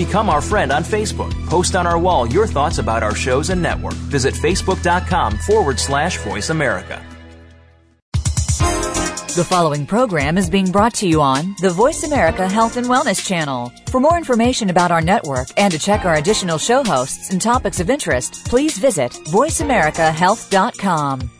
Become our friend on Facebook. Post on our wall your thoughts about our shows and network. Visit facebook.com forward slash voice America. The following program is being brought to you on the Voice America Health and Wellness Channel. For more information about our network and to check our additional show hosts and topics of interest, please visit voiceamericahealth.com.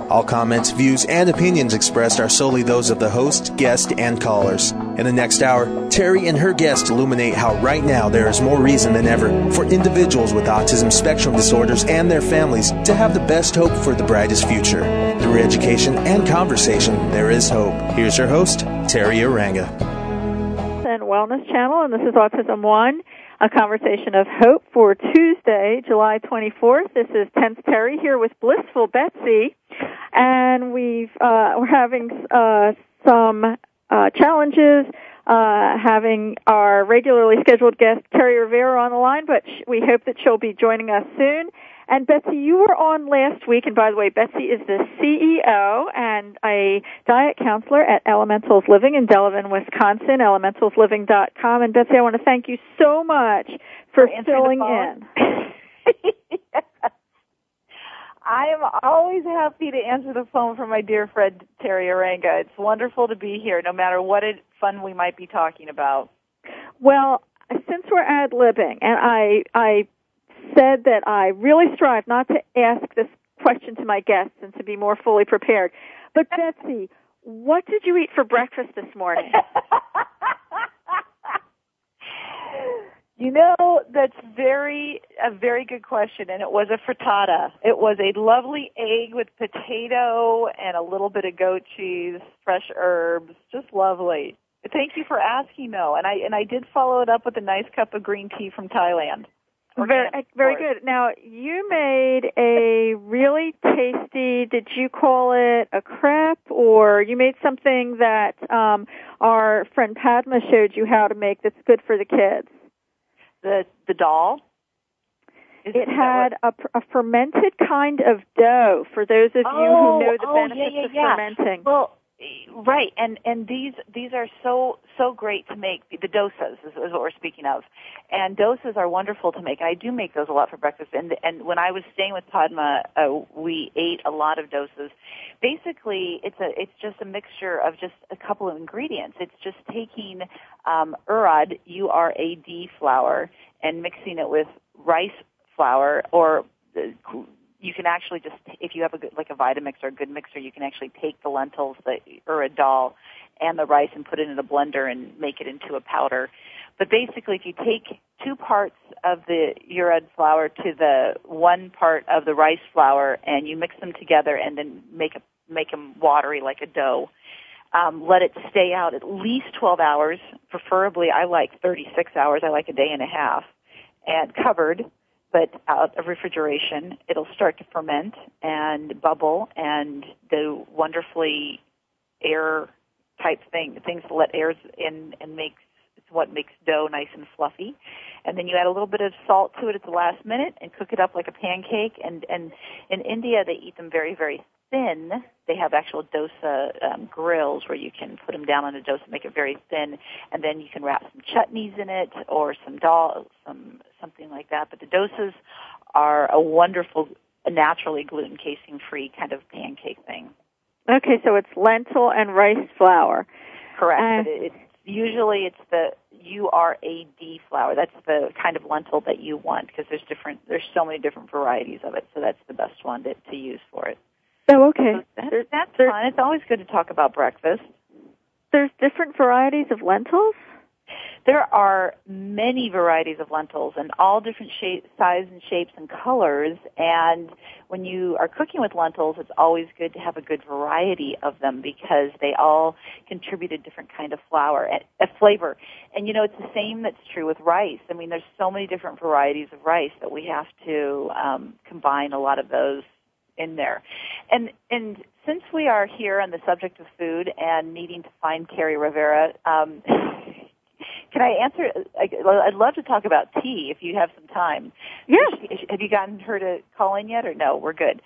All comments, views, and opinions expressed are solely those of the host, guest, and callers. In the next hour, Terry and her guest illuminate how right now there is more reason than ever for individuals with autism spectrum disorders and their families to have the best hope for the brightest future. Through education and conversation, there is hope. Here's your host, Teri Arranga. And Wellness Channel, and this is Autism One a conversation of hope for Tuesday, July 24th. This is Tense Terry here with Blissful Betsy, and we've uh, we're having uh, some uh, challenges uh, having our regularly scheduled guest Kerri Rivera on the line, but sh- we hope that she'll be joining us soon. And Betsy, you were on last week, and by the way, Betsy is the CEO and a diet counselor at Elementals Living in Delavan, Wisconsin, elementalsliving.com. And Betsy, I want to thank you so much for, for filling in. I am always happy to answer the phone for my dear friend Teri Arranga. It's wonderful to be here, no matter what it, fun we might be talking about. Well, since we're ad libbing, and I I said that I really strive not to ask this question to my guests and to be more fully prepared. But Betsy, what did you eat for breakfast this morning? you know, that's very a very good question and it was a frittata. It was a lovely egg with potato and a little bit of goat cheese, fresh herbs, just lovely. Thank you for asking though. And I and I did follow it up with a nice cup of green tea from Thailand. Very, very good. Now, you made a really tasty, did you call it a crepe or you made something that um, our friend Padma showed you how to make that's good for the kids? The the dal? Is it had a, a, fermented kind of dough for those of you oh, who know the oh, benefits yeah, yeah, of yeah. fermenting. Well, Right, and and these these are so so great to make. The dosas is, is, what we're speaking of, and dosas are wonderful to make. I do make those a lot for breakfast. And and when I was staying with Padma, uh, we ate a lot of dosas. Basically, it's a it's just a mixture of just a couple of ingredients. It's just taking um, urad U R A D flour and mixing it with rice flour or uh, you can actually just if you have a good like a Vitamix or a good mixer, you can actually take the lentils, the or a dal, and the rice and put it in a blender and make it into a powder. But basically, if you take two parts of the urad flour to the one part of the rice flour and you mix them together and then make a make them watery like a dough. Um, let it stay out at least 12 hours. Preferably, I like 36 hours. I like a day and a half, and covered but out of refrigeration, it'll start to ferment and bubble and the wonderfully air type thing, things to let air in and makes it's what makes dough nice and fluffy. And then you add a little bit of salt to it at the last minute and cook it up like a pancake. And and in India they eat them very very thin. They have actual dosa um, grills where you can put them down on a dosa, make it very thin, and then you can wrap some chutneys in it or some dal, some something like that. But the dosas are a wonderful, naturally gluten casein free kind of pancake thing. Okay, so it's lentil and rice flour. Correct. Uh, it's usually it's the URAD flour. That's the kind of lentil that you want because there's different. There's so many different varieties of it, so that's the best one to, to use for it. Oh, okay. So that's, that's fun. It's always good to talk about breakfast. There's different varieties of lentils. There are many varieties of lentils and all different shape, size and shapes and colors. And when you are cooking with lentils, it's always good to have a good variety of them because they all contribute a different kind of flour, a flavor. And you know, it's the same that's true with rice. I mean, there's so many different varieties of rice that we have to um, combine a lot of those in there. And and since we are here on the subject of food and needing to find Kerri Rivera, um, can I answer? I'd love to talk about tea if you have some time. Yes. Have you gotten her to call in yet, or no? We're good.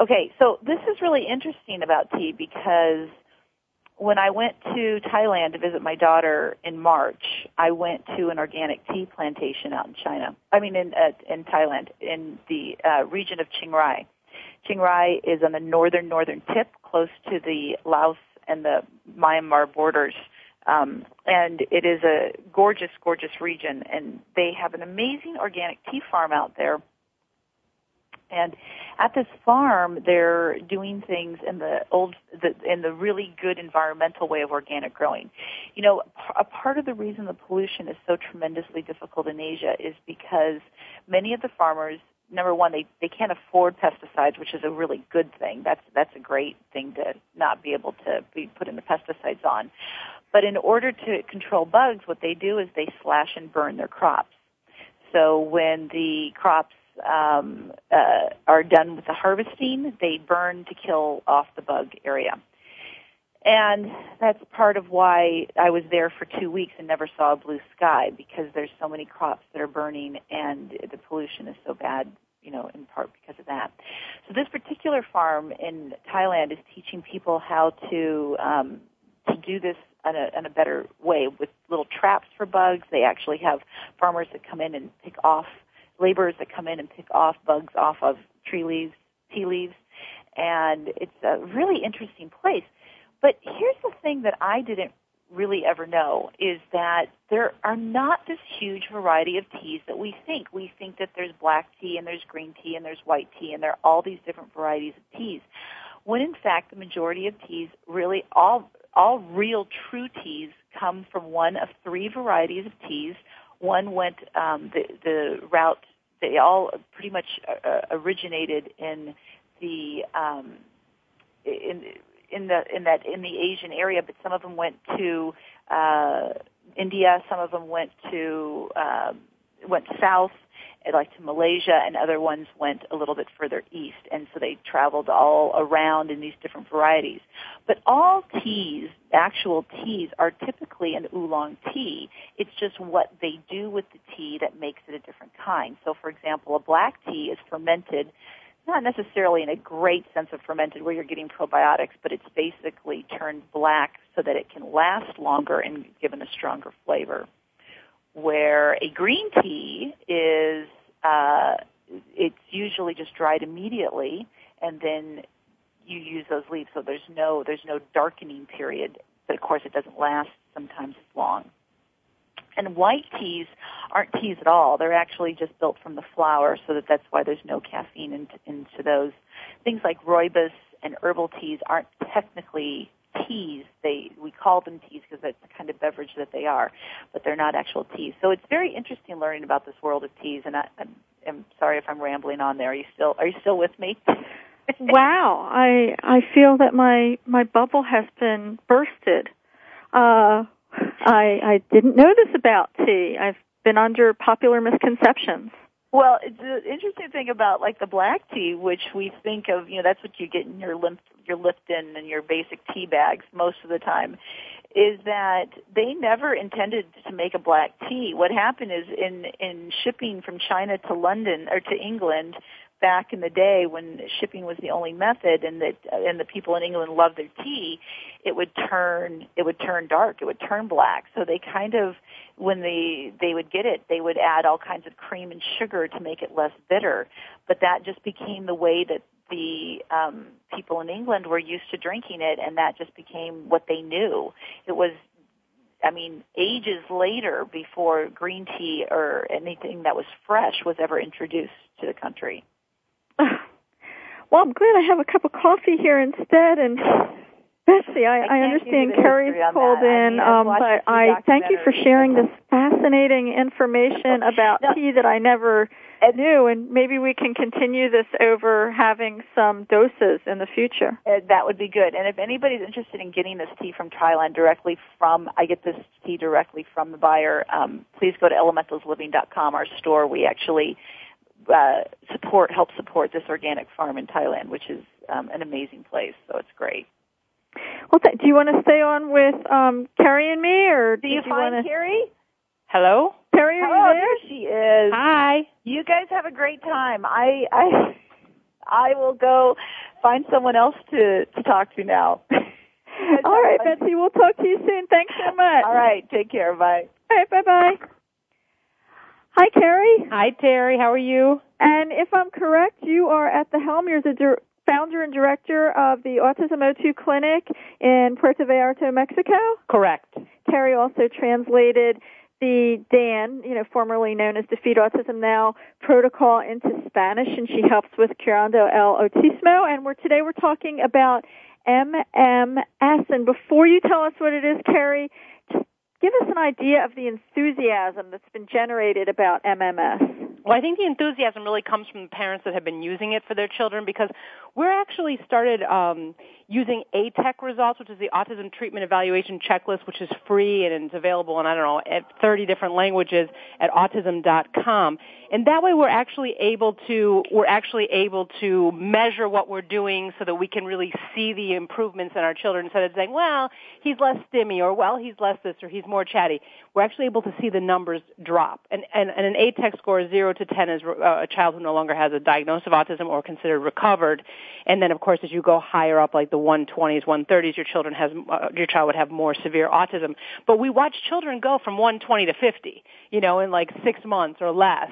Okay, so this is really interesting about tea because when I went to Thailand to visit my daughter in March, I went to an organic tea plantation out in China. I mean, in uh, in Thailand, in the uh, region of Chiang Rai. Chiang Rai is on the northern northern tip, close to the Laos and the Myanmar borders. Um, and it is a gorgeous, gorgeous region, and they have an amazing organic tea farm out there. And at this farm, they're doing things in the old, the, in the really good environmental way of organic growing. You know, a part of the reason the pollution is so tremendously difficult in Asia is because many of the farmers number one, they they can't afford pesticides, which is a really good thing. That's that's a great thing to not be able to be putting the pesticides on. But in order to control bugs, what they do is they slash and burn their crops. So when the crops um, uh, are done with the harvesting, they burn to kill off the bug area. And that's part of why I was there for two weeks and never saw a blue sky because there's so many crops that are burning and the pollution is so bad, you know, in part because of that. So this particular farm in Thailand is teaching people how to um, to do this in a, in a better way with little traps for bugs. They actually have farmers that come in and pick off laborers that come in and pick off bugs off of tree leaves, tea leaves, and it's a really interesting place. But here's the thing that I didn't really ever know is that there are not this huge variety of teas that we think. We think that there's black tea and there's green tea and there's white tea and there are all these different varieties of teas. When in fact the majority of teas really all all real true teas come from one of three varieties of teas. One went um, the the route. They all pretty much uh, uh, originated in the um, in in the in that in the Asian area, but some of them went to uh, India. Some of them went to uh, went south like to Malaysia, and other ones went a little bit further east, and so they traveled all around in these different varieties. But all teas, actual teas, are typically an oolong tea. It's just what they do with the tea that makes it a different kind. So, for example, a black tea is fermented not necessarily in a great sense of fermented where you're getting probiotics, but it's basically turned black so that it can last longer and given a stronger flavor where a green tea is uh, it's usually just dried immediately, and then you use those leaves. So there's no there's no darkening period, but of course it doesn't last sometimes as long. And white teas aren't teas at all. They're actually just built from the flower, so that that's why there's no caffeine into, into those. Things like rooibos and herbal teas aren't technically teas. They we call them teas because that's the kind of beverage that they are, but they're not actual teas. So it's very interesting learning about this world of teas. And I, I'm, I'm sorry if I'm rambling on there. Are you still Are you still with me? wow, I I feel that my my bubble has been bursted. Uh, I I didn't know this about tea. I've been under popular misconceptions. Well, it's the interesting thing about like the black tea, which we think of, you know, that's what you get in your lymph, your Lipton and your basic tea bags most of the time, is that they never intended to make a black tea. What happened is in in shipping from China to London or to England, back in the day when shipping was the only method and that and the people in England loved their tea, it would turn it would turn dark, it would turn black. So they kind of when they they would get it, they would add all kinds of cream and sugar to make it less bitter. But that just became the way that the um people in England were used to drinking it and that just became what they knew. It was I mean, ages later before green tea or anything that was fresh was ever introduced to the country. Well, I'm glad I have a cup of coffee here instead. And Betsy, I, I, understand Kerri's called in, I mean, um, but I thank you for sharing this fascinating information about no. tea that I never knew, and maybe we can continue this over having some dosas in the future. Uh, that would be good. And if anybody's interested in getting this tea from Thailand directly from, I get this tea directly from the buyer, um, please go to elementalsliving.com, our store. We actually uh, support, help support this organic farm in Thailand, which is um, an amazing place. So it's great. Well, th- do you want to stay on with um, Kerri and me, or do you, you find wanna... Kerri? Hello, Kerri. Are oh, you there? there she is. Hi. You guys have a great time. I I I will go find someone else to to talk to now. All right, fun. Betsy. We'll talk to you soon. Thanks so much. All right. Take care. Bye. All right. Bye bye. Hi, Kerri. Hi, Terry. How are you? And if I'm correct, you are at the helm. You're the founder and director of the Autismo2 Clinic in Puerto Vallarta, Mexico? Correct. Kerri also translated the DAN, you know, formerly known as Defeat Autism Now protocol into Spanish, and she helps with Curando el Autismo. And we're today we're talking about MMS. And before you tell us what it is, Kerri, give us an idea of the enthusiasm that's been generated about MMS. Well, I think the enthusiasm really comes from the parents that have been using it for their children because we're actually started um, using ATEC results, which is the Autism Treatment Evaluation Checklist, which is free and it's available in, I don't know, at 30 different languages at autism.com. And that way we're actually able to, we're actually able to measure what we're doing so that we can really see the improvements in our children instead of saying, well, he's less stimmy or well, he's less this or he's more chatty. We're actually able to see the numbers drop. And, and, and an ATEC score of 0 to 10 is uh, a child who no longer has a diagnosis of autism or considered recovered. And then of course as you go higher up like the 120s, 130s, your children has uh, your child would have more severe autism. But we watch children go from 120 to 50, you know, in like six months or less.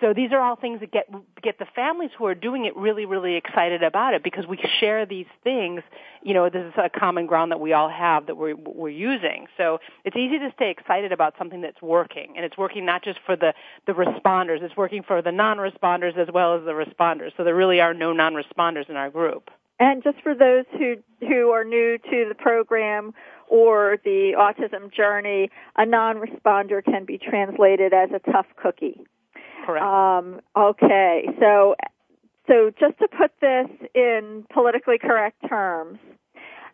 So these are all things that get get the families who are doing it really, really excited about it because we share these things. You know, this is a common ground that we all have that we're we're using. So it's easy to stay excited about something that's working, and it's working not just for the the responders; it's working for the non-responders as well as the responders. So there really are no non-responders in our group. And just for those who who are new to the program or the autism journey, a non-responder can be translated as a tough cookie. Correct. Um, okay, so so just to put this in politically correct terms,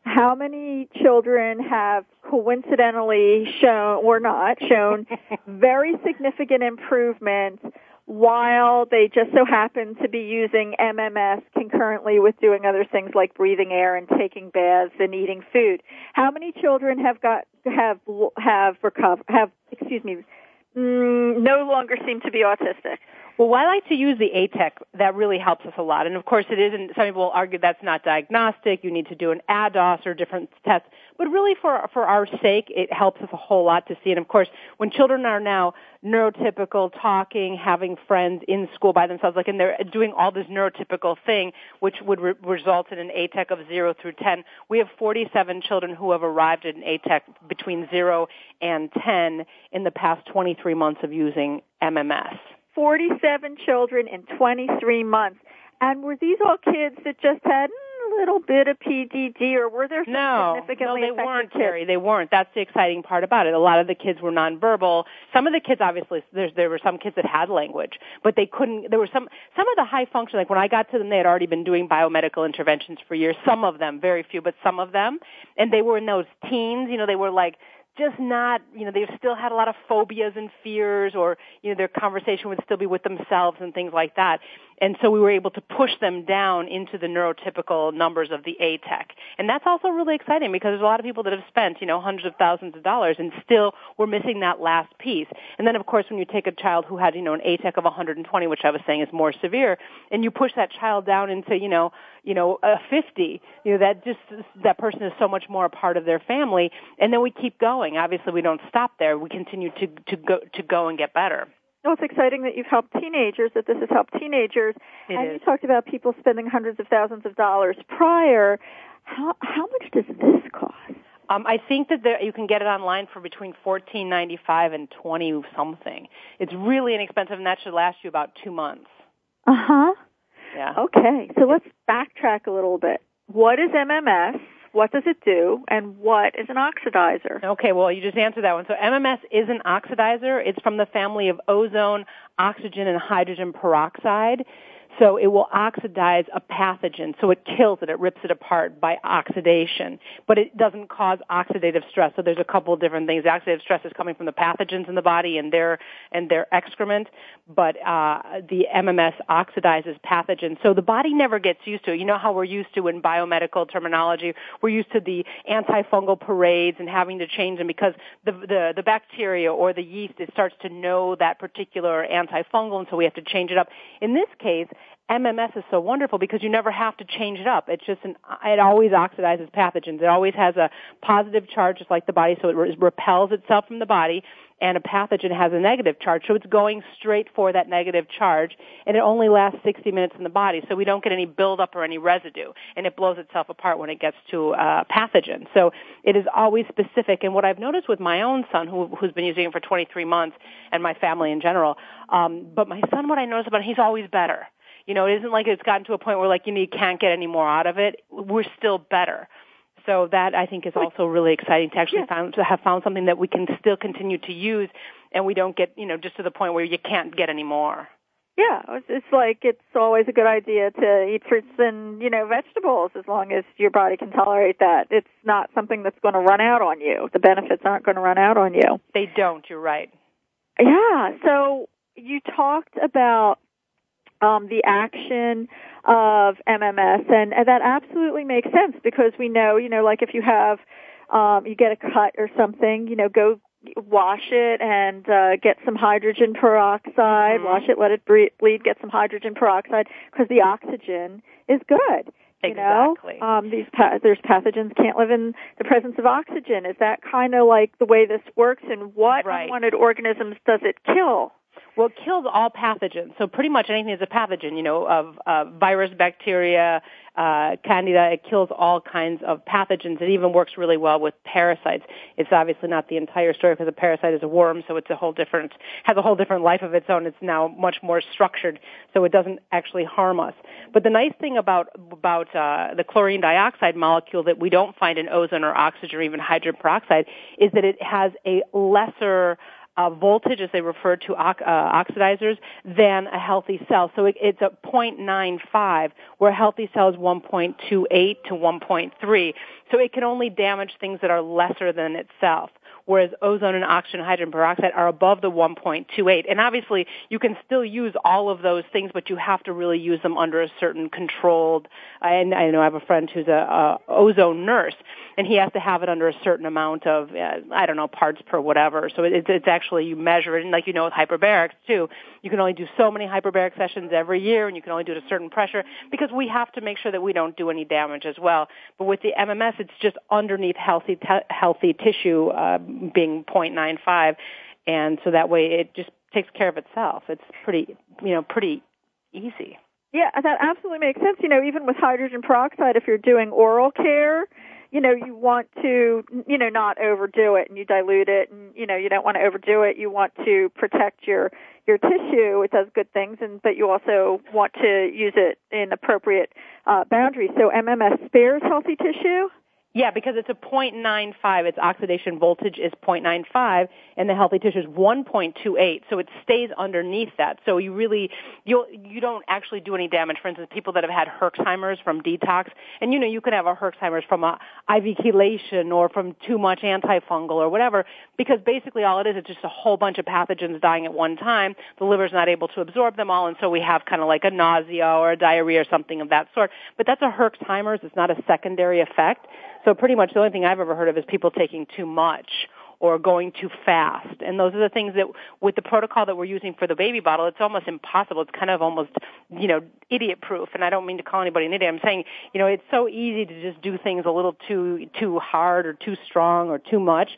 how many children have coincidentally shown or not shown very significant improvement while they just so happen to be using MMS concurrently with doing other things like breathing air and taking baths and eating food. How many children have got have have recover have excuse me mm, no longer seem to be autistic? Well, I like to use the ATEC. That really helps us a lot. And of course, it isn't. Some people argue that's not diagnostic. You need to do an ADOS or different tests. But really, for for our sake, it helps us a whole lot to see. And of course, when children are now neurotypical, talking, having friends in school by themselves, like and they're doing all this neurotypical thing, which would re- result in an ATEC of zero through ten. We have 47 children who have arrived at an ATEC between zero and 10 in the past 23 months of using MMS. 47 children in 23 months. And were these all kids that just had hmm, a little bit of PDD, or were there some no, significantly no, they weren't, kids? Terry. They weren't. That's the exciting part about it. A lot of the kids were nonverbal. Some of the kids, obviously, there, there were some kids that had language, but they couldn't. There were some some of the high function. Like when I got to them, they had already been doing biomedical interventions for years. Some of them, very few, but some of them, and they were in those teens. You know, they were like just not, you know, they still had a lot of phobias and fears or, you know, their conversation would still be with themselves and things like that. And so we were able to push them down into the neurotypical numbers of the ATEC. And that's also really exciting because there's a lot of people that have spent, you know, hundreds of thousands of dollars and still we're missing that last piece. And then of course when you take a child who had, you know, an ATEC of 120, which I was saying is more severe, and you push that child down into, you know, you know, a 50, you know, that just, that person is so much more a part of their family. And then we keep going. Obviously we don't stop there. We continue to, to go, to go and get better. Well, it's exciting that you've helped teenagers, that this has helped teenagers. It and is. you talked about people spending hundreds of thousands of dollars prior. How, how much does this cost? Um, I think that there, you can get it online for between fourteen ninety five and twenty something. It's really inexpensive, and that should last you about two months. Uh huh. Yeah. Okay, so let's backtrack a little bit. What is MMS? What does it do, and what is an oxidizer? Okay, well, you just answered that one. So MMS is an oxidizer. It's from the family of ozone, oxygen, and hydrogen peroxide. So it will oxidize a pathogen. So it kills it. It rips it apart by oxidation. But it doesn't cause oxidative stress. So there's a couple of different things. Oxidative stress is coming from the pathogens in the body and their, and their excrement. But, uh, the MMS oxidizes pathogens. So the body never gets used to it. You know how we're used to in biomedical terminology. We're used to the antifungal parades and having to change them because the, the, the bacteria or the yeast, it starts to know that particular antifungal and so we have to change it up. In this case, MMS is so wonderful because you never have to change it up. It's just an, it always oxidizes pathogens. It always has a positive charge just like the body, so it re- repels itself from the body, and a pathogen has a negative charge, so it's going straight for that negative charge, and it only lasts 60 minutes in the body, so we don't get any buildup or any residue, and it blows itself apart when it gets to a pathogen. So it is always specific, and what I've noticed with my own son, who, who's been using it for 23 months, and my family in general, um, but my son, what I notice about him, he's always better you know, it isn't like it's gotten to a point where like you, know, you can't get any more out of it. We're still better. So that I think is also really exciting to actually yeah. found, to have found something that we can still continue to use, and we don't get you know just to the point where you can't get any more. Yeah, it's like it's always a good idea to eat fruits and you know vegetables as long as your body can tolerate that. It's not something that's going to run out on you. The benefits aren't going to run out on you. They don't. You're right. Yeah. So you talked about um, the action of MMS, and, and that absolutely makes sense because we know, you know, like if you have, um, you get a cut or something, you know, go wash it and uh, get some hydrogen peroxide. Mm-hmm. Wash it, let it bleed, get some hydrogen peroxide because the oxygen is good. You exactly. know, um, these pa- there's pathogens can't live in the presence of oxygen. Is that kind of like the way this works? And what right. unwanted organisms does it kill? Well, it kills all pathogens. So pretty much anything that's a pathogen, you know, of uh, virus, bacteria, uh, candida, it kills all kinds of pathogens. It even works really well with parasites. It's obviously not the entire story because a parasite is a worm, so it's a whole different, has a whole different life of its own. It's now much more structured, so it doesn't actually harm us. But the nice thing about, about, uh, the chlorine dioxide molecule that we don't find in ozone or oxygen or even hydrogen peroxide is that it has a lesser, uh, voltage, as they refer to uh, oxidizers, than a healthy cell. So it, it's a 0.95, where healthy cell is 1.28 to 1.3. So it can only damage things that are lesser than itself whereas ozone and oxygen hydrogen peroxide are above the 1.28. And obviously, you can still use all of those things, but you have to really use them under a certain controlled. And I know I have a friend who's a, a ozone nurse, and he has to have it under a certain amount of uh, I don't know parts per whatever. So it's it's actually you measure it, and like you know with hyperbarics too, you can only do so many hyperbaric sessions every year, and you can only do it at a certain pressure because we have to make sure that we don't do any damage as well. But with the MMS, it's just underneath healthy t- healthy tissue. Uh, being 0.95, and so that way it just takes care of itself. It's pretty, you know, pretty easy. Yeah, that absolutely makes sense. You know, even with hydrogen peroxide, if you're doing oral care, you know, you want to, you know, not overdo it and you dilute it and, you know, you don't want to overdo it. You want to protect your, your tissue. It does good things and, but you also want to use it in appropriate, uh, boundaries. So MMS spares healthy tissue? Yeah, because it's a 0.95. Its oxidation voltage is 0.95, and the healthy tissue is 1.28. So it stays underneath that. So you really you you don't actually do any damage. For instance, people that have had Herxheimer's from detox, and you know you could have a Herxheimer's from a IV chelation or from too much antifungal or whatever. Because basically all it is is just a whole bunch of pathogens dying at one time. The liver's not able to absorb them all, and so we have kind of like a nausea or a diarrhea or something of that sort. But that's a Herxheimer's. It's not a secondary effect. So pretty much the only thing I've ever heard of is people taking too much or going too fast. And those are the things that with the protocol that we're using for the baby bottle, it's almost impossible. It's kind of almost, you know, idiot proof. And I don't mean to call anybody an idiot. I'm saying, you know, it's so easy to just do things a little too, too hard or too strong or too much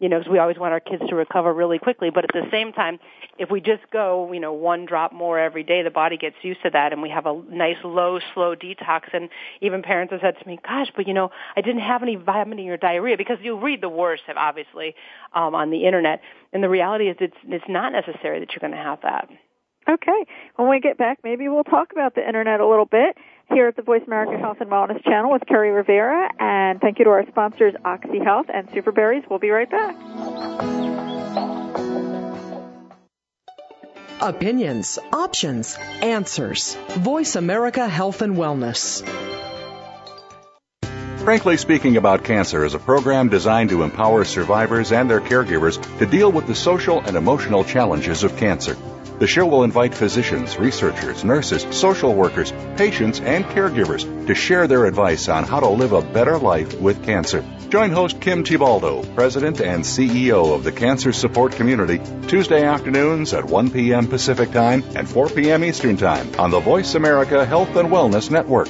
you know, because we always want our kids to recover really quickly. But at the same time, if we just go, you know, one drop more every day, the body gets used to that, and we have a nice low, slow detox. And even parents have said to me, "Gosh, but you know, I didn't have any vomiting or diarrhea," because you read the worst, obviously, um, on the internet. And the reality is, it's it's not necessary that you're going to have that. Okay. When we get back, maybe we'll talk about the internet a little bit here at the Voice America Health and Wellness channel with Kerri Rivera. And thank you to our sponsors, Oxy Health and Superberries. We'll be right back. Opinions, options, answers. Voice America Health and Wellness. Frankly Speaking About Cancer is a program designed to empower survivors and their caregivers to deal with the social and emotional challenges of cancer. The show will invite physicians, researchers, nurses, social workers, patients, and caregivers to share their advice on how to live a better life with cancer. Join host Kim Thiboldeaux, President and CEO of the Cancer Support Community, Tuesday afternoons at 1 p.m. Pacific Time and 4 p.m. Eastern Time on the Voice America Health and Wellness Network.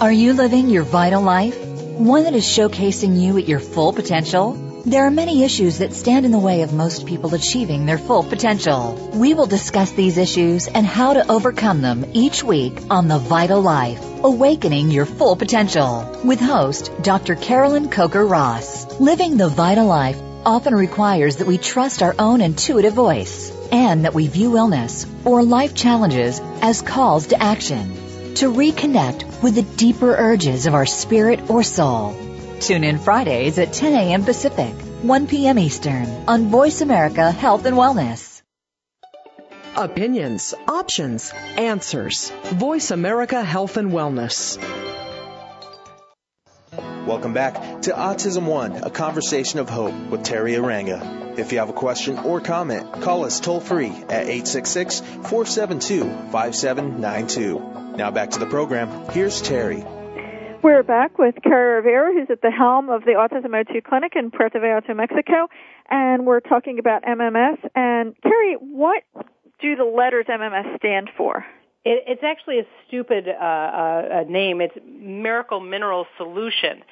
Are you living your vital life? One that is showcasing you at your full potential? There are many issues that stand in the way of most people achieving their full potential. We will discuss these issues and how to overcome them each week on The Vital Life, Awakening Your Full Potential, with host Dr. Carolyn Coker Ross. Living the vital life often requires that we trust our own intuitive voice and that we view illness or life challenges as calls to action to reconnect with the deeper urges of our spirit or soul. Tune in Fridays at 10 a.m. Pacific, 1 p.m. Eastern on Voice America Health and Wellness. Opinions, options, answers. Voice America Health and Wellness. Welcome back to Autism One, a conversation of hope with Teri Arranga. If you have a question or comment, call us toll free at 866 472 5792. Now back to the program. Here's Teri. We're back with Kerri Rivera, who's at the helm of the Autismo2 Clinic in Puerto Vallarta, Mexico, and we're talking about MMS. And Kerri, what do the letters MMS stand for? It, it's actually a stupid uh, uh, name. It's Miracle Mineral Solution.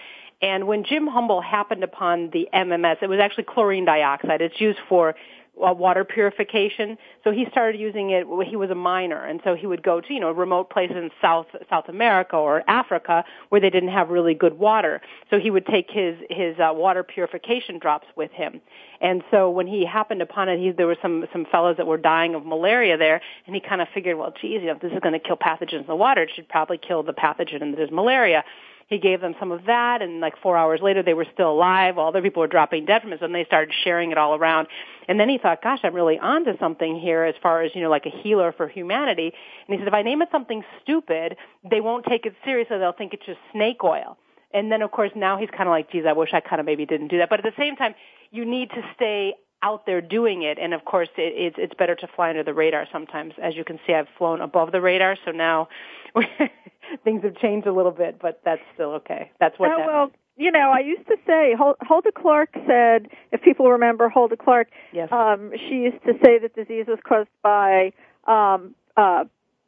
And when Jim Humble happened upon the MMS, it was actually chlorine dioxide. It's used for uh, water purification. So he started using it. He was a miner, and so he would go to you know remote places in South South America or Africa where they didn't have really good water. So he would take his his uh, water purification drops with him. And so when he happened upon it, he, there were some some fellows that were dying of malaria there, and he kind of figured, well, geez, you know, if this is going to kill pathogens in the water, it should probably kill the pathogen that is malaria. He gave them some of that, and like four hours later, they were still alive. All other people were dropping dead from it, and they started sharing it all around. And then he thought, gosh, I'm really onto something here as far as, you know, like a healer for humanity. And he said, if I name it something stupid, they won't take it seriously. They'll think it's just snake oil. And then, of course, now he's kind of like, geez, I wish I kind of maybe didn't do that. But at the same time, you need to stay out there doing it. And of course, it, it's, it's better to fly under the radar sometimes. As you can see, I've flown above the radar, so now things have changed a little bit, but that's still okay. That's what. Oh, that well, means. you know, I used to say Hulda Clark said, if people remember Hulda Clark, yes. um, she used to say that disease was caused by um, uh,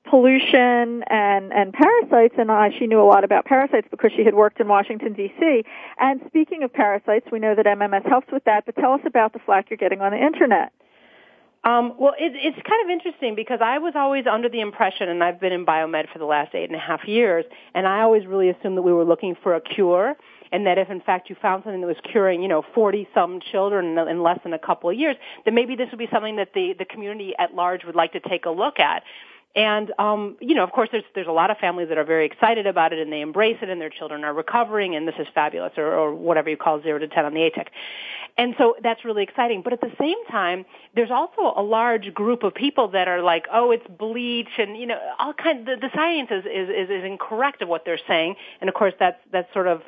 pollution and and parasites and uh, she knew a lot about parasites because she had worked in Washington D.C. And speaking of parasites, we know that MMS helps with that. But tell us about the flack you're getting on the internet. Um, well, it, it's kind of interesting because I was always under the impression, and I've been in biomed for the last eight and a half years, and I always really assumed that we were looking for a cure, and that if in fact you found something that was curing, you know, 40 some children in, in less than a couple of years, then maybe this would be something that the, the community at large would like to take a look at. And um, you know, of course, there's there's a lot of families that are very excited about it and they embrace it, and their children are recovering, and this is fabulous, or, or whatever you call zero to ten on the ATEC. And so that's really exciting. But at the same time, there's also a large group of people that are like, oh, it's bleach, and you know, all kind. The, the science is, is is is incorrect of what they're saying, and of course, that's that's sort of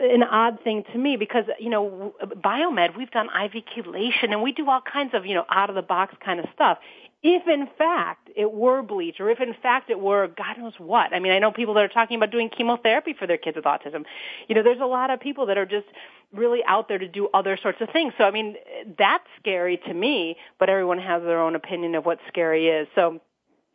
an odd thing to me because you know biomed we've done IV chelation and we do all kinds of you know out of the box kind of stuff if in fact it were bleach or if in fact it were God knows what. I mean, I know people that are talking about doing chemotherapy for their kids with autism. You know, there's a lot of people that are just really out there to do other sorts of things. So I mean, that's scary to me, but everyone has their own opinion of what scary is. So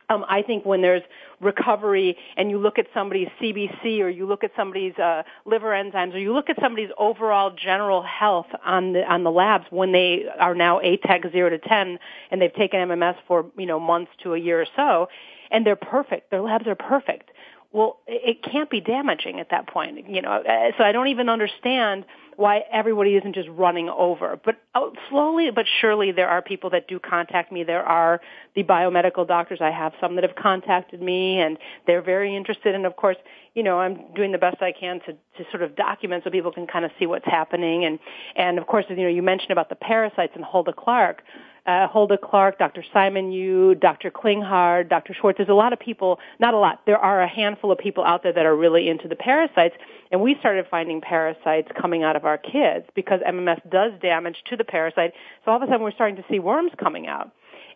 um, I think when there's recovery and you look at somebody's CBC or you look at somebody's uh, liver enzymes or you look at somebody's overall general health on the on the labs when they are now ATEC zero to ten and they've taken MMS for you know months to a year or so, and they're perfect. Their labs are perfect well, it can't be damaging at that point, you know. Uh, so I don't even understand why everybody isn't just running over. But oh, slowly but surely there are people that do contact me. There are the biomedical doctors. I have some that have contacted me and they're very interested. And of course, you know, I'm doing the best I can to, to sort of document so people can kind of see what's happening. And, and of course, you know, you mentioned about the parasites and Hulda Clark uh, Hulda Clark, Dr. Simon Yu, Dr. Klinghardt, Dr. Schwartz. There's a lot of people, not a lot, there are a handful of people out there that are really into the parasites. And we started finding parasites coming out of our kids because MMS does damage to the parasite. So all of a sudden we're starting to see worms coming out.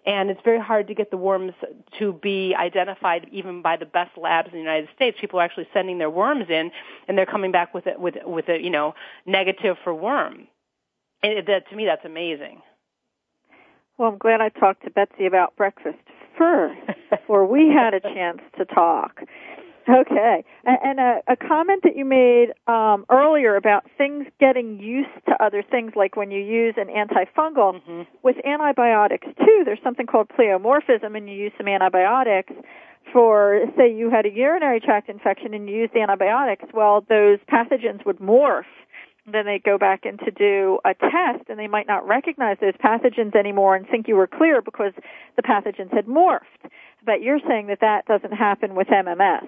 And it's very hard to get the worms to be identified even by the best labs in the United States. People are actually sending their worms in and they're coming back with a, with, with a, you know, negative for worm. And that, to me, that's amazing. Well, I'm glad I talked to Betsy about breakfast first before we had a chance to talk. Okay. And, and a, a, comment that you made um, earlier about things getting used to other things, like when you use an antifungal. Mm-hmm. With antibiotics, too, there's something called pleomorphism, and you use some antibiotics for, say, you had a urinary tract infection and you used antibiotics. Well, those pathogens would morph then they go back in to do a test and they might not recognize those pathogens anymore and think you were clear because the pathogens had morphed. But you're saying that that doesn't happen with MMS.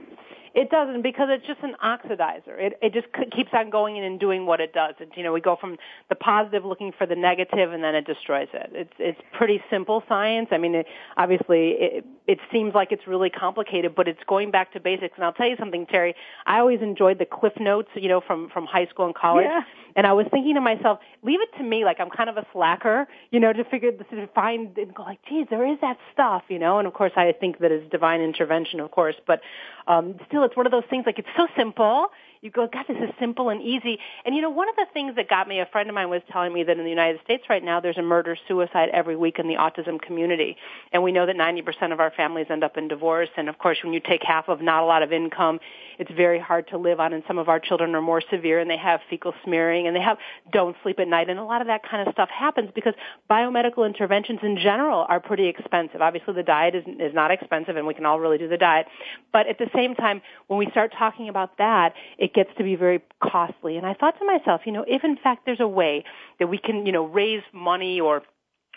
It doesn't because it's just an oxidizer. It it just keeps on going in and doing what it does. It, you know, we go from the positive looking for the negative, and then it destroys it. It's it's pretty simple science. I mean, it, obviously, it it seems like it's really complicated, but it's going back to basics. And I'll tell you something, Terry. I always enjoyed the cliff notes, you know, from from high school and college. Yeah. And I was thinking to myself, leave it to me. Like I'm kind of a slacker, you know, to figure this, to find and go like, geez, there is that stuff, you know. And of course, I think that is divine intervention, of course, but um, still, it's one of those things like it's so simple you go, God, this is simple and easy. And you know, one of the things that got me, a friend of mine was telling me that in the United States right now, there's a murder suicide every week in the autism community. And we know that 90% of our families end up in divorce. And of course, when you take half of not a lot of income, it's very hard to live on. And some of our children are more severe and they have fecal smearing and they have don't sleep at night. And a lot of that kind of stuff happens because biomedical interventions in general are pretty expensive. Obviously, the diet is, is not expensive and we can all really do the diet. But at the same time, when we start talking about that, it gets to be very costly. And I thought to myself, you know, if in fact there's a way that we can, you know, raise money or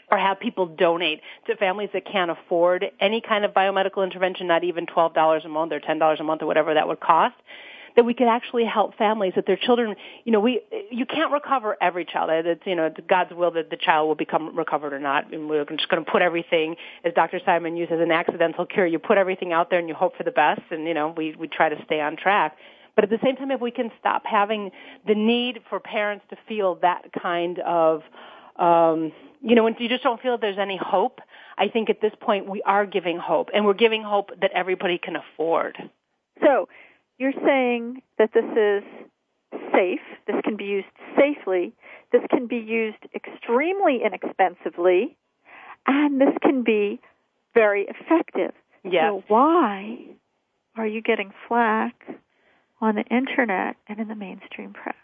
or have people donate to families that can't afford any kind of biomedical intervention, not even $12 a month or $10 a month or whatever that would cost, that we could actually help families that their children, you know, we, you can't recover every child. It's, you know, God's will that the child will become recovered or not. And we're just going to put everything, as Dr. Simon Yu says, an accidental cure. You put everything out there and you hope for the best and, you know, we, we try to stay on track. But at the same time, if we can stop having the need for parents to feel that kind of, um, you know, when you just don't feel that there's any hope, I think at this point we are giving hope, and we're giving hope that everybody can afford. So, you're saying that this is safe, this can be used safely, this can be used extremely inexpensively, and this can be very effective. Yes. So why are you getting flack on the internet and in the mainstream press?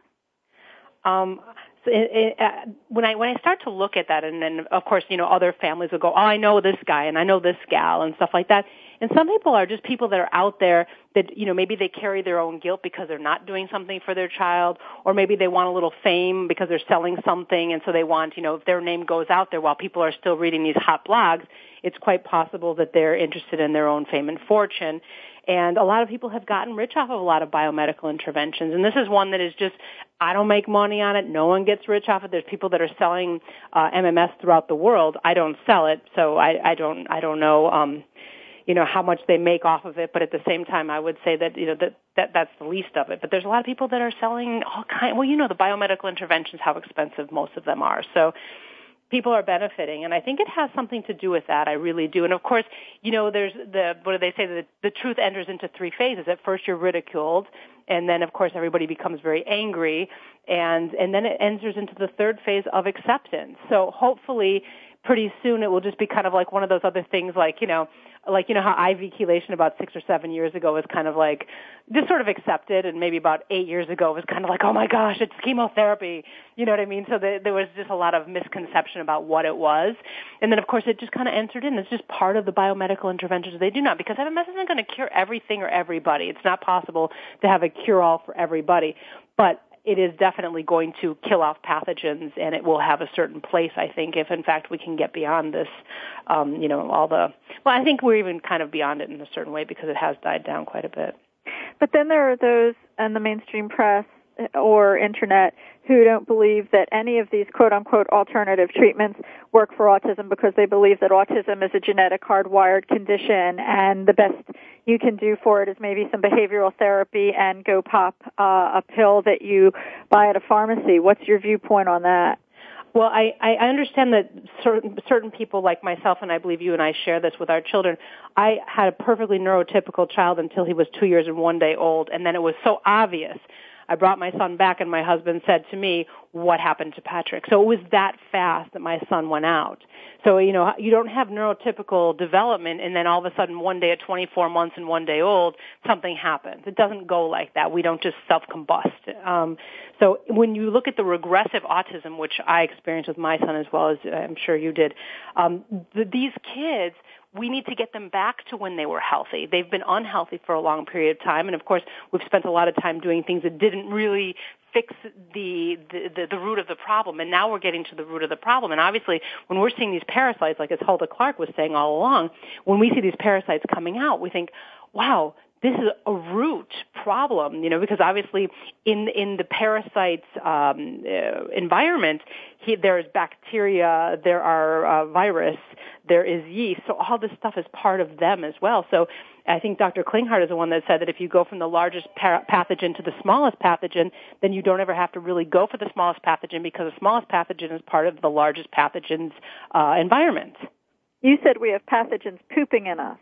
Um, so it, it, uh, when I when I start to look at that, and then of course you know other families will go, oh I know this guy and I know this gal and stuff like that. And some people are just people that are out there that you know maybe they carry their own guilt because they're not doing something for their child, or maybe they want a little fame because they're selling something, and so they want you know if their name goes out there while people are still reading these hot blogs, it's quite possible that they're interested in their own fame and fortune. And a lot of people have gotten rich off of a lot of biomedical interventions. And this is one that is just, I don't make money on it. No one gets rich off it. There's people that are selling uh, MMS throughout the world. I don't sell it, so I, I don't, I don't know, um, you know, how much they make off of it. But at the same time, I would say that, you know, that, that that's the least of it. But there's a lot of people that are selling all kind. Well, you know, the biomedical interventions, how expensive most of them are. So people are benefiting and i think it has something to do with that. I really do. And of course you know there's the what do they say? The, the truth enters into three phases. At first you're ridiculed and then of course everybody becomes very angry and and then it enters into the third phase of acceptance. So hopefully pretty soon it will just be kind of like one of those other things like you know like you know how IV chelation about six or seven years ago was kind of like just sort of accepted, and maybe about eight years ago was kind of like, oh my gosh, it's chemotherapy. You know what I mean? So the, there was just a lot of misconception about what it was, and then of course it just kind of entered in. It's just part of the biomedical interventions they do not because MMS isn't going to cure everything or everybody. It's not possible to have a cure-all for everybody, but it is definitely going to kill off pathogens and it will have a certain place i think if in fact we can get beyond this um you know all the well i think we're even kind of beyond it in a certain way because it has died down quite a bit. But then there are those in the mainstream press or internet who don't believe that any of these quote unquote alternative treatments work for autism because they believe that autism is a genetic hardwired condition and the best you can do for it is maybe some behavioral therapy and go pop uh, a pill that you buy at a pharmacy. What's your viewpoint on that? Well, I, I understand that certain certain people like myself, and I believe you and I share this with our children. I had a perfectly neurotypical child until he was two years and one day old, and then it was so obvious I brought my son back and my husband said to me, what happened to Patrick? So it was that fast that my son went out. So, you know, you don't have neurotypical development and then all of a sudden one day at 24 months and one day old, something happens. It doesn't go like that. We don't just self-combust. Um, so when you look at the regressive autism, which I experienced with my son as well as I'm sure you did, um, the, these kids, we need to get them back to when they were healthy. They've been unhealthy for a long period of time, and of course, we've spent a lot of time doing things that didn't really fix the, the, the, the root of the problem. And now we're getting to the root of the problem. And obviously, when we're seeing these parasites, like as Hulda Clark was saying all along, when we see these parasites coming out, we think, wow, this is a root problem, you know, because obviously in in the parasite's um, uh, environment, he, there's bacteria, there are uh, virus, there is yeast, so all this stuff is part of them as well. So I think Dr. Klinghardt is the one that said that if you go from the largest pathogen to the smallest pathogen, then you don't ever have to really go for the smallest pathogen because the smallest pathogen is part of the largest pathogen's uh, environment. You said we have pathogens pooping in us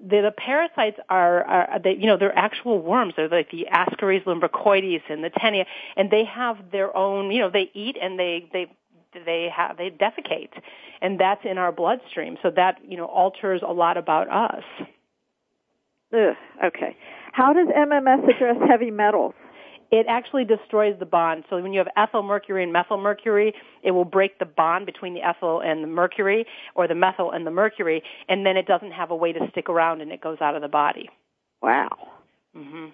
the, the parasites are, are they, you know, they're actual worms. They're like the Ascaris lumbricoides and the taenia, and they have their own, you know, they eat and they, they, they have, they defecate. And that's in our bloodstream. So that, you know, alters a lot about us. Ugh, okay. How does MMS address heavy metals? It actually destroys the bond. So when you have ethyl mercury and methyl mercury, it will break the bond between the ethyl and the mercury, or the methyl and the mercury, and then it doesn't have a way to stick around and it goes out of the body. Wow. Mhm.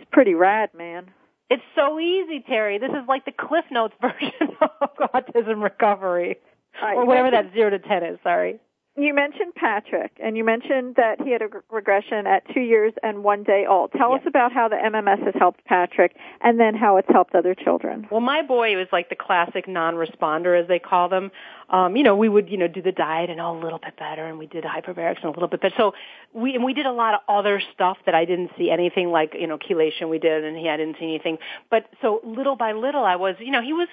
It's pretty rad, man. It's so easy, Teri. This is like the Cliff Notes version of autism recovery, or whatever that zero to ten is. Sorry you mentioned Patrick, and you mentioned that he had a regression at two years and one day old. Tell yes. us about how the MMS has helped Patrick, and then how it's helped other children. Well, my boy was like the classic non-responder, as they call them. Um, you know, we would you know do the diet and oh, a little bit better, and we did hyperbarics and a little bit better. So we and we did a lot of other stuff that I didn't see anything like you know chelation we did, and he I didn't see anything. But so little by little, I was you know he was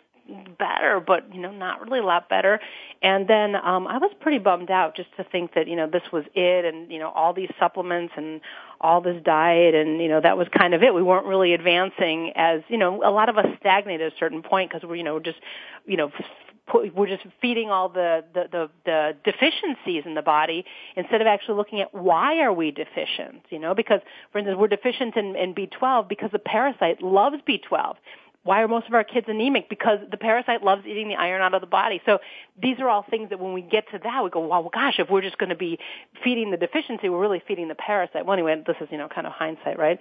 better, but you know, not really a lot better. And then um I was pretty bummed out just to think that, you know, this was it and, you know, all these supplements and all this diet and, you know, that was kind of it. We weren't really advancing as, you know, a lot of us stagnate at a certain point because we're, you know, just, you know, we're just feeding all the, the, the, the deficiencies in the body instead of actually looking at why are we deficient, you know, because, for instance, we're deficient in, in B12 because the parasite loves B12 why are most of our kids anemic? Because the parasite loves eating the iron out of the body. So these are all things that when we get to that, we go, well, gosh, if we're just going to be feeding the deficiency, we're really feeding the parasite. Well, anyway, this is, you know, kind of hindsight, right?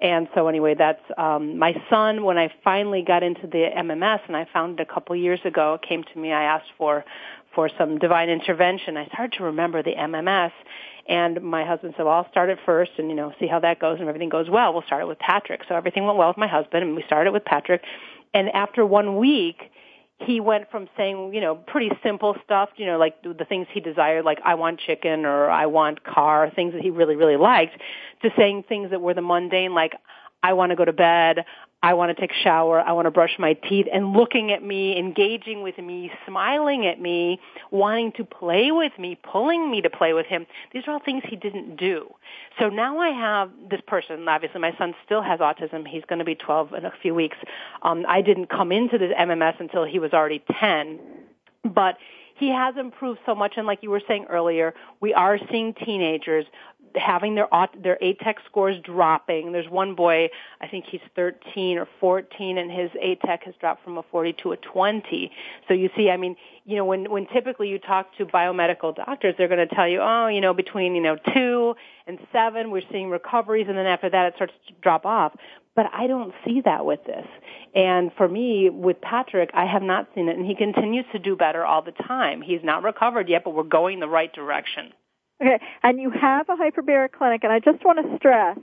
And so anyway, that's, um, my son, when I finally got into the MMS and I found it a couple years ago, it came to me, I asked for, for some divine intervention. I started to remember the MMS and my husband said, well, I'll start it first and, you know, see how that goes. And if everything goes well, we'll start it with Patrick. So everything went well with my husband and we started with Patrick. And after one week, he went from saying, you know, pretty simple stuff, you know, like the things he desired, like I want chicken or I want car, things that he really, really liked, to saying things that were the mundane, like I want to go to bed, I want to take a shower, I want to brush my teeth, and looking at me, engaging with me, smiling at me, wanting to play with me, pulling me to play with him. These are all things he didn't do. So now I have this person, obviously my son still has autism, he's going to be 12 in a few weeks. Um, I didn't come into this MMS until he was already 10, but he has improved so much. And like you were saying earlier, we are seeing teenagers having their their ATEC scores dropping. There's one boy, I think he's 13 or 14, and his ATEC has dropped from a 40 to a 20. So you see, I mean, you know, when when typically you talk to biomedical doctors, they're going to tell you, oh, you know, between you know two and seven, we're seeing recoveries, and then after that, it starts to drop off. But I don't see that with this. And for me, with Patrick, I have not seen it, and he continues to do better all the time. He's not recovered yet, but we're going the right direction. Okay, and you have a hyperbaric clinic, and I just want to stress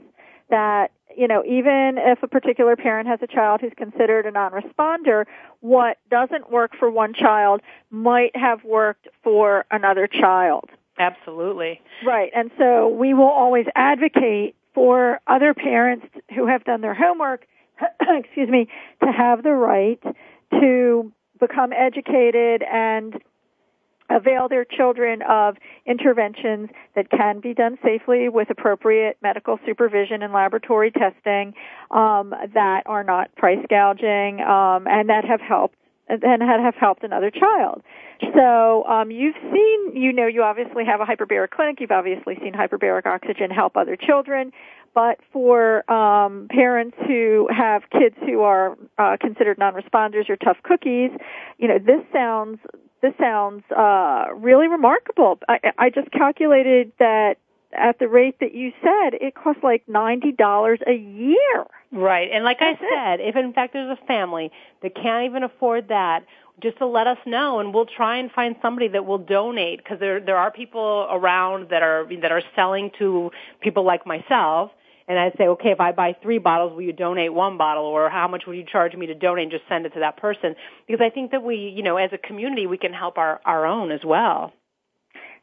that you know even if a particular parent has a child who's considered a non-responder, what doesn't work for one child might have worked for another child. Absolutely. Right, and so we will always advocate for other parents who have done their homework, excuse me, to have the right to become educated and avail their children of interventions that can be done safely with appropriate medical supervision and laboratory testing um, that are not price gouging um, and that have helped and have helped another child. So um, you've seen, you know, you obviously have a hyperbaric clinic. You've obviously seen hyperbaric oxygen help other children. But for um, parents who have kids who are uh, considered non-responders or tough cookies, you know, this sounds this sounds uh, really remarkable. I, I just calculated that at the rate that you said, it costs like ninety dollars a year. Right, and like That's I said, if in fact there's a family that can't even afford that, just to let us know, and we'll try and find somebody that will donate because there there are people around that are that are selling to people like myself and I'd say, okay, if I buy three bottles, will you donate one bottle, or how much would you charge me to donate? And just send it to that person, because I think that we, you know, as a community, we can help our our own as well.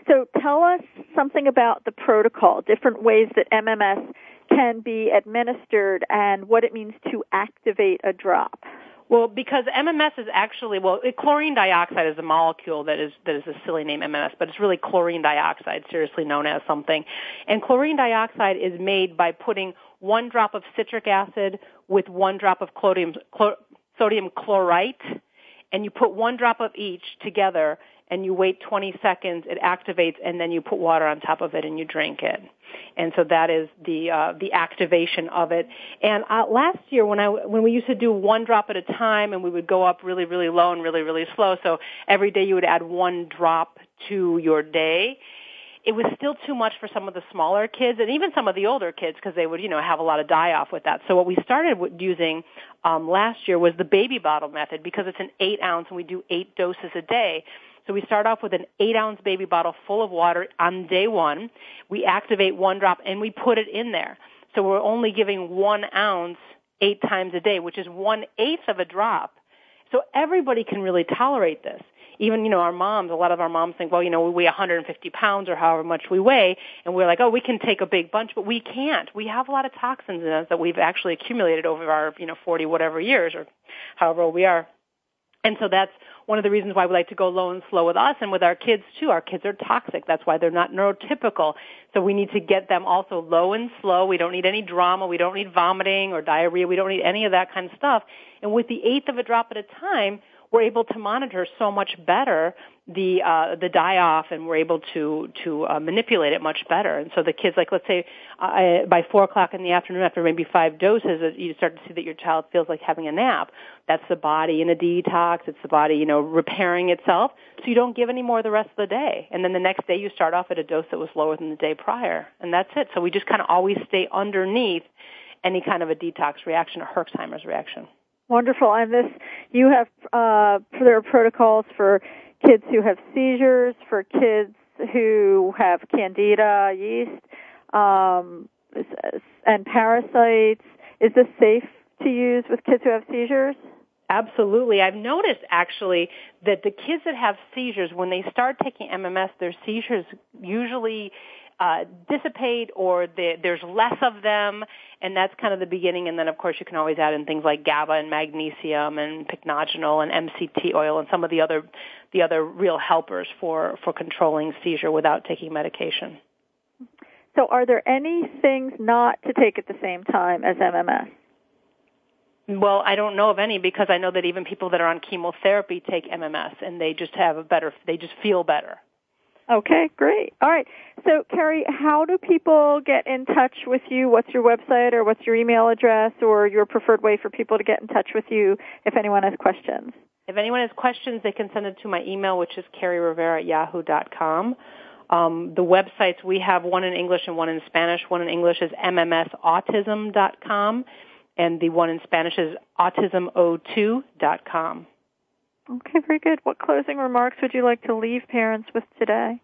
So tell us something about the protocol, different ways that MMS can be administered, and what it means to activate a drop. Well, because MMS is actually well, chlorine dioxide is a molecule that is that is a silly name MMS, but it's really chlorine dioxide, seriously known as something. And chlorine dioxide is made by putting one drop of citric acid with one drop of sodium chlorite, and you put one drop of each together, and you wait 20 seconds, it activates, and then you put water on top of it and you drink it. And so that is the uh, the activation of it. And uh, last year, when I when we used to do one drop at a time, and we would go up really really low and really really slow. So every day you would add one drop to your day it was still too much for some of the smaller kids and even some of the older kids because they would, you know, have a lot of die off with that. So what we started using um, last year was the baby bottle method because it's an eight ounce and we do eight doses a day. So we start off with an eight ounce baby bottle full of water on day one. We activate one drop and we put it in there. So we're only giving one ounce eight times a day, which is one eighth of a drop. So everybody can really tolerate this. Even, you know, our moms, a lot of our moms think, well, you know, we weigh 150 pounds or however much we weigh, and we're like, oh, we can take a big bunch, but we can't. We have a lot of toxins in us that we've actually accumulated over our, you know, 40 whatever years or however old we are. And so that's one of the reasons why we like to go low and slow with us and with our kids too. Our kids are toxic. That's why they're not neurotypical. So we need to get them also low and slow. We don't need any drama. We don't need vomiting or diarrhea. We don't need any of that kind of stuff. And with the eighth of a drop at a time, we're able to monitor so much better the uh, the die off, and we're able to to uh, manipulate it much better. And so the kids, like let's say uh, by four o'clock in the afternoon, after maybe five doses, uh, you start to see that your child feels like having a nap. That's the body in a detox. It's the body, you know, repairing itself. So you don't give any more the rest of the day, and then the next day you start off at a dose that was lower than the day prior, and that's it. So we just kind of always stay underneath any kind of a detox reaction or Herxheimer's reaction. Wonderful. And this, you have, uh, there are protocols for kids who have seizures, for kids who have candida yeast, um, and parasites. Is this safe to use with kids who have seizures? Absolutely. I've noticed actually that the kids that have seizures, when they start taking MMS, their seizures usually uh, dissipate or they, there's less of them, and that's kind of the beginning. And then, of course, you can always add in things like GABA and magnesium and pycnogenol and MCT oil and some of the other the other real helpers for for controlling seizure without taking medication. So, are there any things not to take at the same time as MMS? Well, I don't know of any because I know that even people that are on chemotherapy take MMS and they just have a better, they just feel better. Okay, great. All right. So, Kerri, how do people get in touch with you? What's your website or what's your email address or your preferred way for people to get in touch with you if anyone has questions? If anyone has questions, they can send it to my email, which is carrierivera at yahoo.com. Um, the websites, we have one in English and one in Spanish. One in English is mmsautism.com, and the one in Spanish is autismo2.com. Okay, very good. What closing remarks would you like to leave parents with today?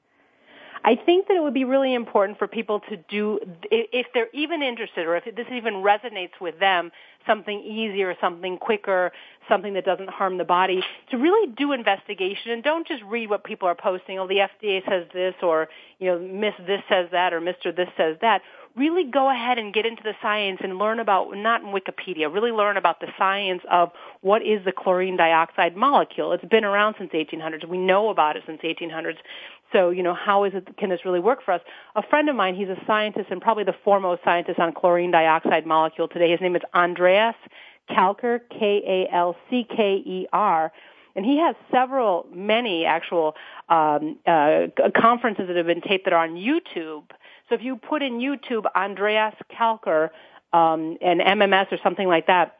I think that it would be really important for people to do, if they're even interested or if this even resonates with them, something easier, something quicker, something that doesn't harm the body, to really do investigation and don't just read what people are posting. Oh, the FDA says this or, you know, Miss this says that or Mr. this says that really go ahead and get into the science and learn about, not Wikipedia, really learn about the science of what is the chlorine dioxide molecule. It's been around since 1800s. We know about it since 1800s. So, you know, how is it, can this really work for us? A friend of mine, he's a scientist and probably the foremost scientist on chlorine dioxide molecule today. His name is Andreas Kalcker, K-A-L-C-K-E-R. And he has several, many actual um, uh, conferences that have been taped that are on YouTube so if you put in YouTube Andreas Kalcker um, and MMS or something like that,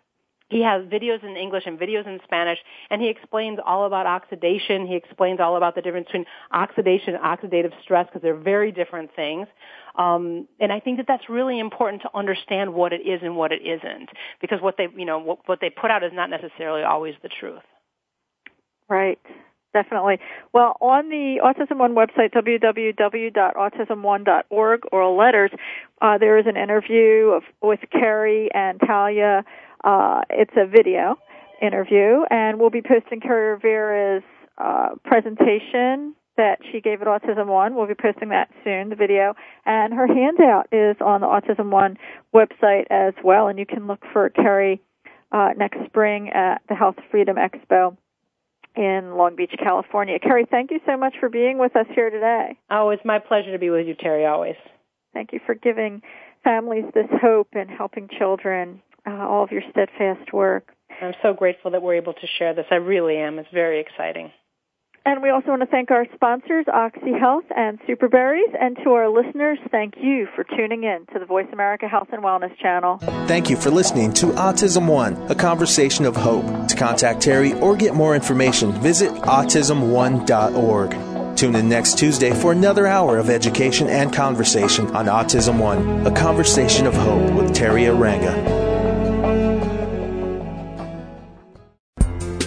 he has videos in English and videos in Spanish, and he explains all about oxidation. He explains all about the difference between oxidation and oxidative stress because they're very different things. Um, and I think that that's really important to understand what it is and what it isn't, because what they, you know, what, what they put out is not necessarily always the truth. Right definitely. Well, on the Autism One website, www.autismone.org, or letters, uh, there is an interview of, with Kerri and Talia. Uh, it's a video interview, and we'll be posting Kerri Rivera's uh, presentation that she gave at Autism One. We'll be posting that soon, the video. And her handout is on the Autism One website as well, and you can look for Kerri uh, next spring at the Health Freedom Expo in Long Beach, California. Kerri, thank you so much for being with us here today. Oh, it's my pleasure to be with you, Teri, always. Thank you for giving families this hope and helping children, uh, all of your steadfast work. I'm so grateful that we're able to share this. I really am. It's very exciting. And we also want to thank our sponsors, Oxy Health and Superberries. And to our listeners, thank you for tuning in to the Voice America Health and Wellness channel. Thank you for listening to Autism One, a conversation of hope. To contact Teri or get more information, visit autismone.org. Tune in next Tuesday for another hour of education and conversation on Autism One, a conversation of hope with Teri Arranga.